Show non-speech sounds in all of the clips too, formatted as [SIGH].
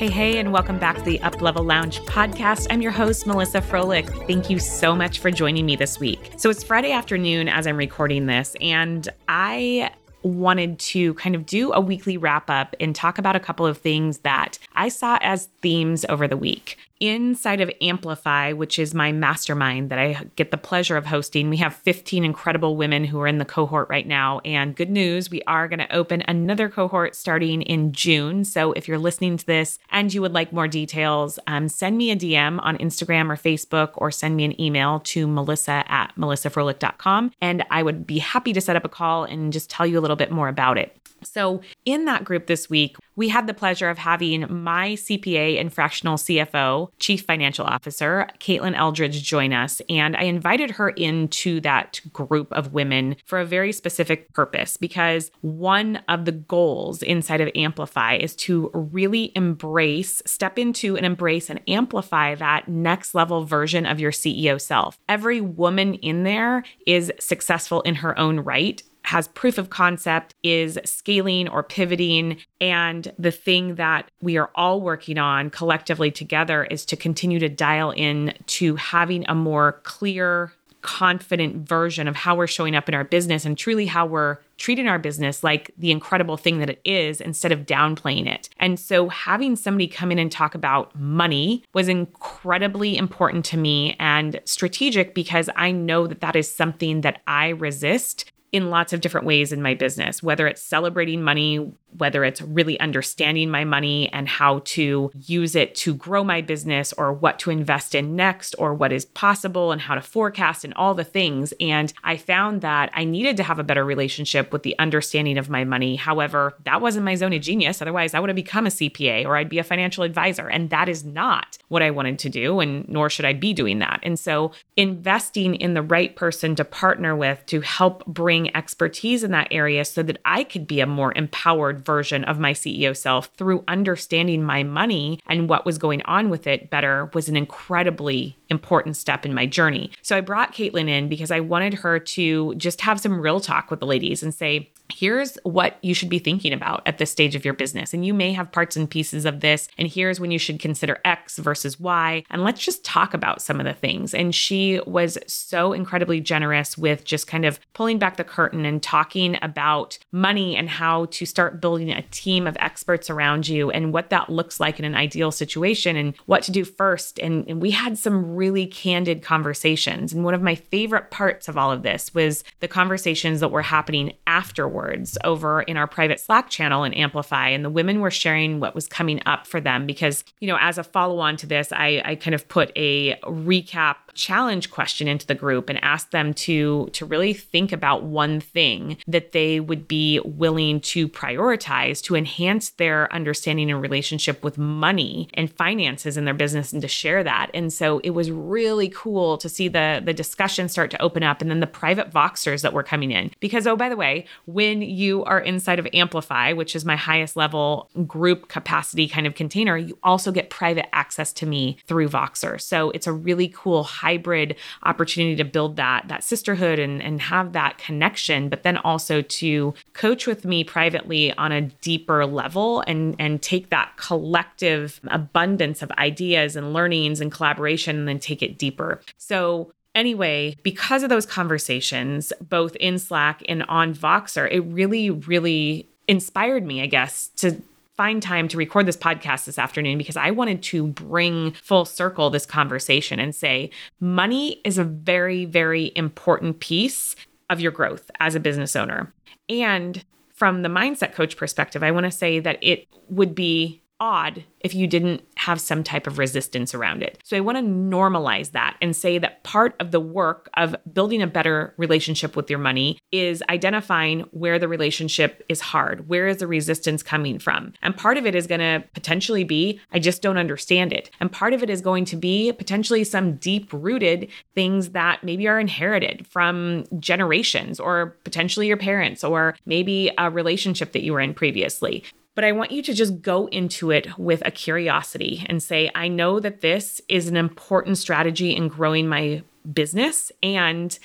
Hey, hey, and welcome back to the Uplevel Lounge podcast. I'm your host, Melissa Froehlich. Thank you so much for joining me this week. So it's Friday afternoon as I'm recording this, and I wanted to kind of do a weekly wrap up and talk about a couple of things that I saw as themes over the week inside of Amplify, which is my mastermind that I get the pleasure of hosting, we have 15 incredible women who are in the cohort right now. And good news, we are going to open another cohort starting in June. So if you're listening to this and you would like more details, um, send me a DM on Instagram or Facebook or send me an email to melissa at melissafroehlich.com. And I would be happy to set up a call and just tell you a little bit more about it. So, in that group this week, we had the pleasure of having my CPA and fractional CFO, Chief Financial Officer, Caitlin Eldridge, join us. And I invited her into that group of women for a very specific purpose because one of the goals inside of Amplify is to really embrace, step into and embrace and amplify that next level version of your CEO self. Every woman in there is successful in her own right has proof of concept, is scaling or pivoting. And the thing that we are all working on collectively together is to continue to dial in to having a more clear, confident version of how we're showing up in our business and truly how we're treating our business like the incredible thing that it is instead of downplaying it. And so having somebody come in and talk about money was incredibly important to me and strategic because I know that that is something that I resist in lots of different ways in my business, whether it's celebrating money whether it's really understanding my money and how to use it to grow my business or what to invest in next or what is possible and how to forecast and all the things. And I found that I needed to have a better relationship with the understanding of my money. However, that wasn't my zone of genius. Otherwise, I would have become a CPA or I'd be a financial advisor. And that is not what I wanted to do, and nor should I be doing that. And so, investing in the right person to partner with to help bring expertise in that area so that I could be a more empowered version of my CEO self through understanding my money and what was going on with it better was an incredibly important step in my journey. So I brought Caitlin in because I wanted her to just have some real talk with the ladies and say, here's what you should be thinking about at this stage of your business. And you may have parts and pieces of this. And here's when you should consider X versus Y. And let's just talk about some of the things. And she was so incredibly generous with just kind of pulling back the curtain and talking about money and how to start building a team of experts around you and what that looks like in an ideal situation and what to do first. And, and we had some really candid conversations. And one of my favorite parts of all of this was the conversations that were happening afterwards afterwards over in our private Slack channel and Amplify. And the women were sharing what was coming up for them because, you know, as a follow on to this, I, I kind of put a recap challenge question into the group and ask them to to really think about one thing that they would be willing to prioritize to enhance their understanding and relationship with money and finances in their business and to share that. And so it was really cool to see the the discussion start to open up and then the private voxers that were coming in because oh by the way, when you are inside of Amplify, which is my highest level group capacity kind of container, you also get private access to me through Voxer. So it's a really cool hybrid opportunity to build that that sisterhood and and have that connection but then also to coach with me privately on a deeper level and and take that collective abundance of ideas and learnings and collaboration and then take it deeper. So Anyway, because of those conversations, both in Slack and on Voxer, it really, really inspired me, I guess, to find time to record this podcast this afternoon because I wanted to bring full circle this conversation and say money is a very, very important piece of your growth as a business owner. And from the mindset coach perspective, I want to say that it would be odd if you didn't have some type of resistance around it. So I want to normalize that and say that part of the work of building a better relationship with your money is identifying where the relationship is hard. Where is the resistance coming from? And part of it is going to potentially be, I just don't understand it. And part of it is going to be potentially some deep rooted things that maybe are inherited from generations or potentially your parents or maybe a relationship that you were in previously. But I want you to just go into it with a curiosity and say, I know that this is an important strategy in growing my business and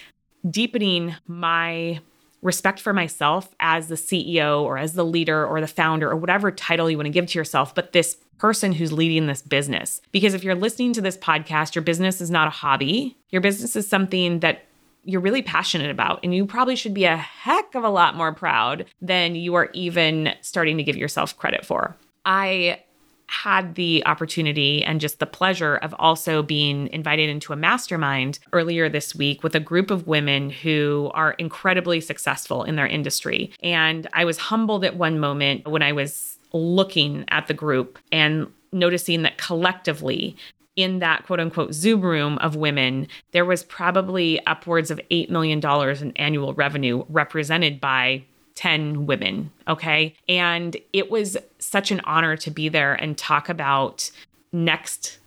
deepening my respect for myself as the CEO or as the leader or the founder or whatever title you want to give to yourself, but this person who's leading this business. Because if you're listening to this podcast, your business is not a hobby. Your business is something that you're really passionate about. And you probably should be a heck of a lot more proud than you are even starting to give yourself credit for. I had the opportunity and just the pleasure of also being invited into a mastermind earlier this week with a group of women who are incredibly successful in their industry. And I was humbled at one moment when I was looking at the group and noticing that collectively in that quote unquote Zoom room of women, there was probably upwards of $8 million in annual revenue represented by 10 women. Okay. And it was such an honor to be there and talk about next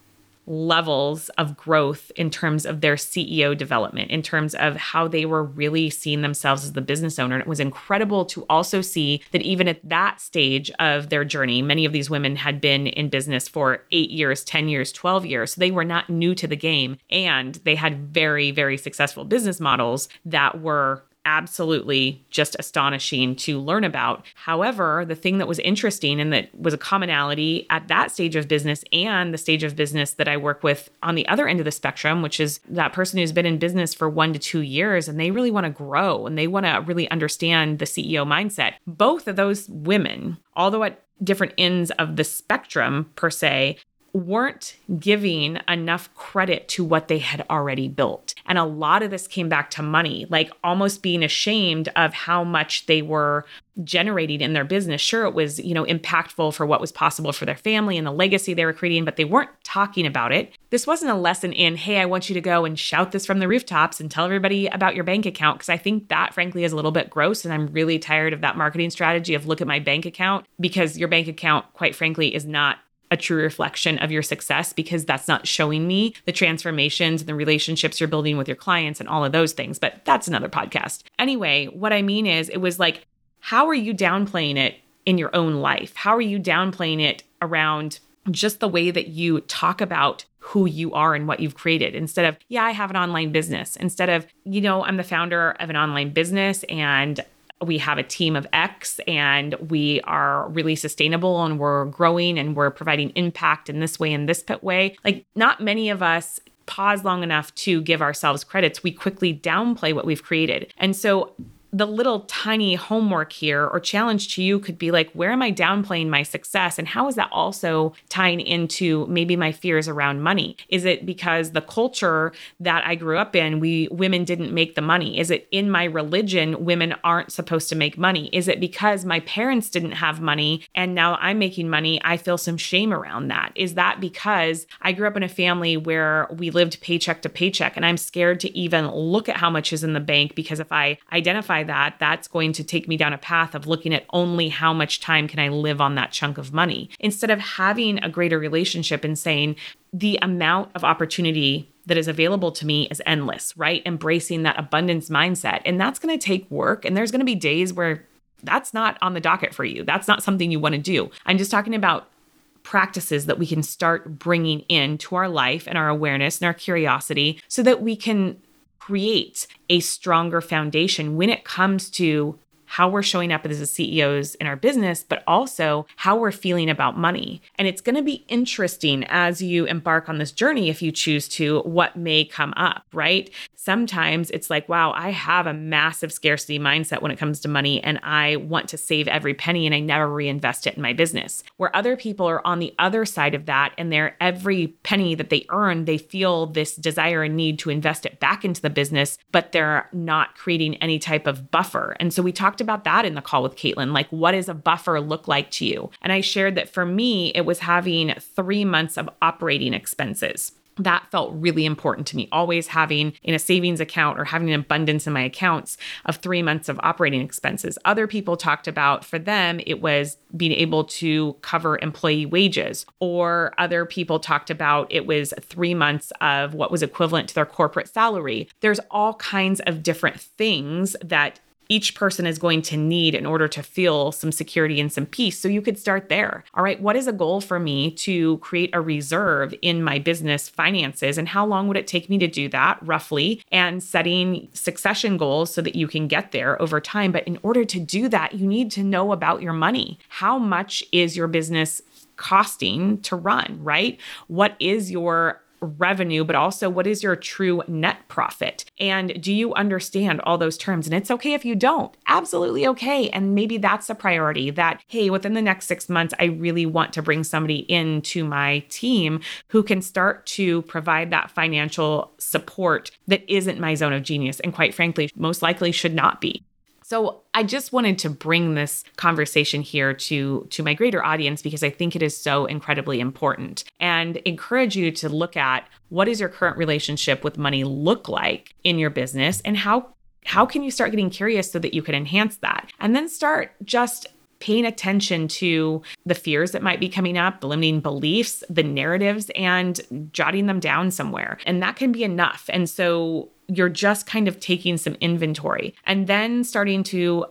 levels of growth in terms of their CEO development, in terms of how they were really seeing themselves as the business owner. And it was incredible to also see that even at that stage of their journey, many of these women had been in business for eight years, 10 years, 12 years. So they were not new to the game. And they had very, very successful business models that were absolutely just astonishing to learn about. However, the thing that was interesting and that was a commonality at that stage of business and the stage of business that I work with on the other end of the spectrum, which is that person who's been in business for one to two years and they really want to grow and they want to really understand the CEO mindset. Both of those women, although at different ends of the spectrum per se, weren't giving enough credit to what they had already built. And a lot of this came back to money, like almost being ashamed of how much they were generating in their business. Sure, it was, you know, impactful for what was possible for their family and the legacy they were creating, but they weren't talking about it. This wasn't a lesson in, hey, I want you to go and shout this from the rooftops and tell everybody about your bank account. Cause I think that frankly is a little bit gross. And I'm really tired of that marketing strategy of look at my bank account because your bank account, quite frankly, is not a true reflection of your success because that's not showing me the transformations and the relationships you're building with your clients and all of those things. But that's another podcast. Anyway, what I mean is, it was like, how are you downplaying it in your own life? How are you downplaying it around just the way that you talk about who you are and what you've created instead of, yeah, I have an online business, instead of, you know, I'm the founder of an online business and we have a team of X and we are really sustainable and we're growing and we're providing impact in this way and this pit way. Like, not many of us pause long enough to give ourselves credits. We quickly downplay what we've created. And so the little tiny homework here or challenge to you could be like, where am I downplaying my success? And how is that also tying into maybe my fears around money? Is it because the culture that I grew up in, we women didn't make the money? Is it in my religion, women aren't supposed to make money? Is it because my parents didn't have money and now I'm making money? I feel some shame around that. Is that because I grew up in a family where we lived paycheck to paycheck and I'm scared to even look at how much is in the bank because if I identify that, that's going to take me down a path of looking at only how much time can I live on that chunk of money instead of having a greater relationship and saying the amount of opportunity that is available to me is endless, right? Embracing that abundance mindset. And that's going to take work. And there's going to be days where that's not on the docket for you. That's not something you want to do. I'm just talking about practices that we can start bringing into our life and our awareness and our curiosity so that we can create a stronger foundation when it comes to how we're showing up as CEOs in our business, but also how we're feeling about money. And it's going to be interesting as you embark on this journey, if you choose to, what may come up, right? Sometimes it's like, wow, I have a massive scarcity mindset when it comes to money, and I want to save every penny and I never reinvest it in my business. Where other people are on the other side of that, and they're every penny that they earn, they feel this desire and need to invest it back into the business, but they're not creating any type of buffer. And so we talked about that in the call with Caitlin. Like, what does a buffer look like to you? And I shared that for me, it was having three months of operating expenses that felt really important to me. Always having in a savings account or having an abundance in my accounts of three months of operating expenses. Other people talked about for them, it was being able to cover employee wages, or other people talked about it was three months of what was equivalent to their corporate salary. There's all kinds of different things that each person is going to need in order to feel some security and some peace. So you could start there. All right, what is a goal for me to create a reserve in my business finances? And how long would it take me to do that roughly? And setting succession goals so that you can get there over time. But in order to do that, you need to know about your money. How much is your business costing to run, right? What is your revenue, but also what is your true net profit? And do you understand all those terms? And it's okay if you don't, absolutely okay. And maybe that's a priority that, hey, within the next six months, I really want to bring somebody into my team who can start to provide that financial support that isn't my zone of genius. And quite frankly, most likely should not be. So I just wanted to bring this conversation here to to my greater audience because I think it is so incredibly important and encourage you to look at what does your current relationship with money look like in your business and how how can you start getting curious so that you can enhance that? And then start just paying attention to the fears that might be coming up, the limiting beliefs, the narratives, and jotting them down somewhere. And that can be enough. And so you're just kind of taking some inventory and then starting to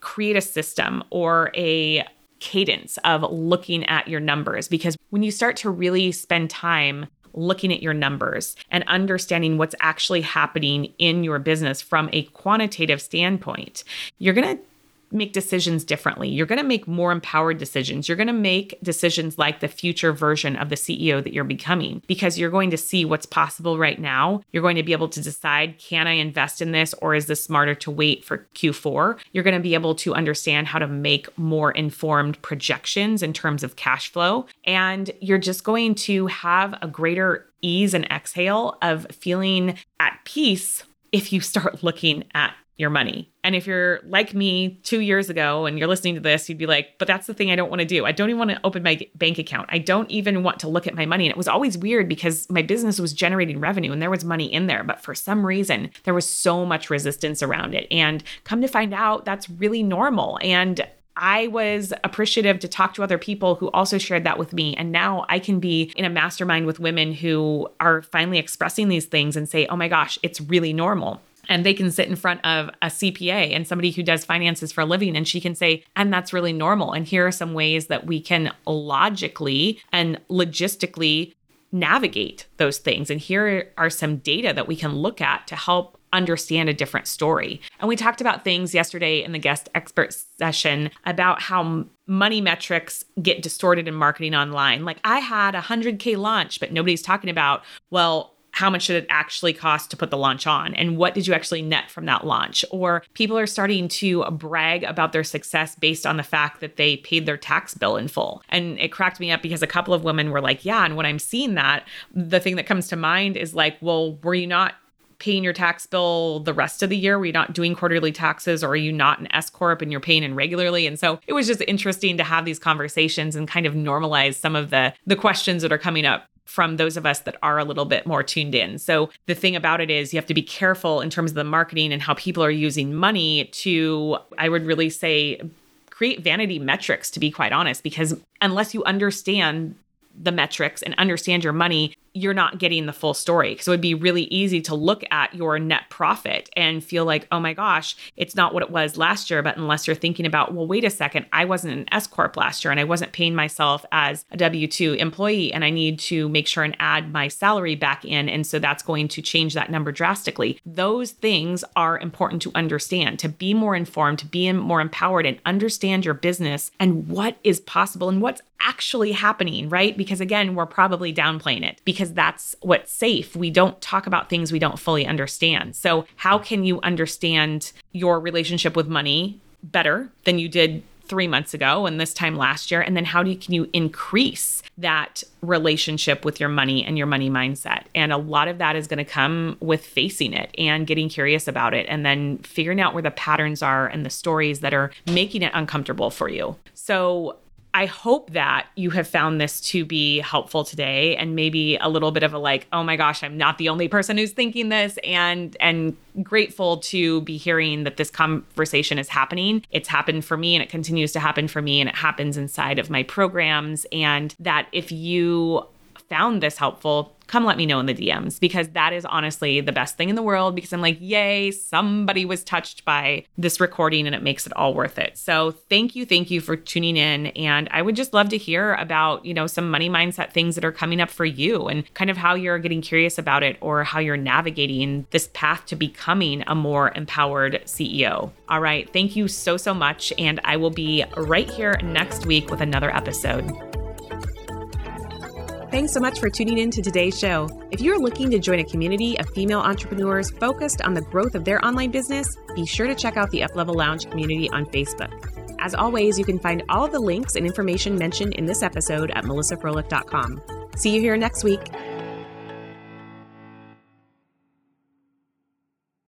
create a system or a cadence of looking at your numbers. Because when you start to really spend time looking at your numbers and understanding what's actually happening in your business from a quantitative standpoint, you're going to make decisions differently. You're going to make more empowered decisions. You're going to make decisions like the future version of the CEO that you're becoming because you're going to see what's possible right now. You're going to be able to decide can I invest in this or is this smarter to wait for Q4? You're going to be able to understand how to make more informed projections in terms of cash flow. And you're just going to have a greater ease and exhale of feeling at peace if you start [LAUGHS] looking at your money. And if you're like me two years ago and you're listening to this, you'd be like, but that's the thing I don't want to do. I don't even want to open my bank account. I don't even want to look at my money. And it was always weird because my business was generating revenue and there was money in there. But for some reason, there was so much resistance around it. And come to find out, that's really normal. And I was appreciative to talk to other people who also shared that with me. And now I can be in a mastermind with women who are finally expressing these things and say, oh my gosh, it's really normal and they can sit in front of a CPA and somebody who does finances for a living and she can say and that's really normal and here are some ways that we can logically and logistically navigate those things and here are some data that we can look at to help understand a different story. And we talked about things yesterday in the guest expert session about how money metrics get distorted in marketing online. Like I had a 100k launch but nobody's talking about well how much did it actually cost to put the launch on and what did you actually net from that launch or people are starting to brag about their success based on the fact that they paid their tax bill in full and it cracked me up because a couple of women were like yeah and when i'm seeing that the thing that comes to mind is like well were you not paying your tax bill the rest of the year? Were you not doing quarterly taxes or are you not an S Corp and you're paying in regularly? And so it was just interesting to have these conversations and kind of normalize some of the the questions that are coming up from those of us that are a little bit more tuned in. So the thing about it is you have to be careful in terms of the marketing and how people are using money to, I would really say, create vanity metrics, to be quite honest, because unless you understand the metrics and understand your money, you're not getting the full story. So it'd be really easy to look at your net profit and feel like, oh my gosh, it's not what it was last year. But unless you're thinking about, well, wait a second, I wasn't an S Corp last year and I wasn't paying myself as a W 2 employee and I need to make sure and add my salary back in. And so that's going to change that number drastically. Those things are important to understand, to be more informed, to be more empowered and understand your business and what is possible and what's actually happening, right? Because again, we're probably downplaying it because that's what's safe. We don't talk about things we don't fully understand. So, how can you understand your relationship with money better than you did three months ago and this time last year? And then how do you, can you increase that relationship with your money and your money mindset? And a lot of that is going to come with facing it and getting curious about it and then figuring out where the patterns are and the stories that are making it uncomfortable for you. So I hope that you have found this to be helpful today and maybe a little bit of a like, oh my gosh, I'm not the only person who's thinking this and and grateful to be hearing that this conversation is happening. It's happened for me and it continues to happen for me and it happens inside of my programs and that if you found this helpful, come let me know in the DMs because that is honestly the best thing in the world because I'm like, yay, somebody was touched by this recording and it makes it all worth it. So thank you, thank you for tuning in. And I would just love to hear about, you know, some money mindset things that are coming up for you and kind of how you're getting curious about it or how you're navigating this path to becoming a more empowered CEO. All right. Thank you so, so much. And I will be right here next week with another episode. Thanks so much for tuning in to today's show. If you're looking to join a community of female entrepreneurs focused on the growth of their online business, be sure to check out the Uplevel Lounge community on Facebook. As always, you can find all of the links and information mentioned in this episode at melissafroehlich.com. See you here next week.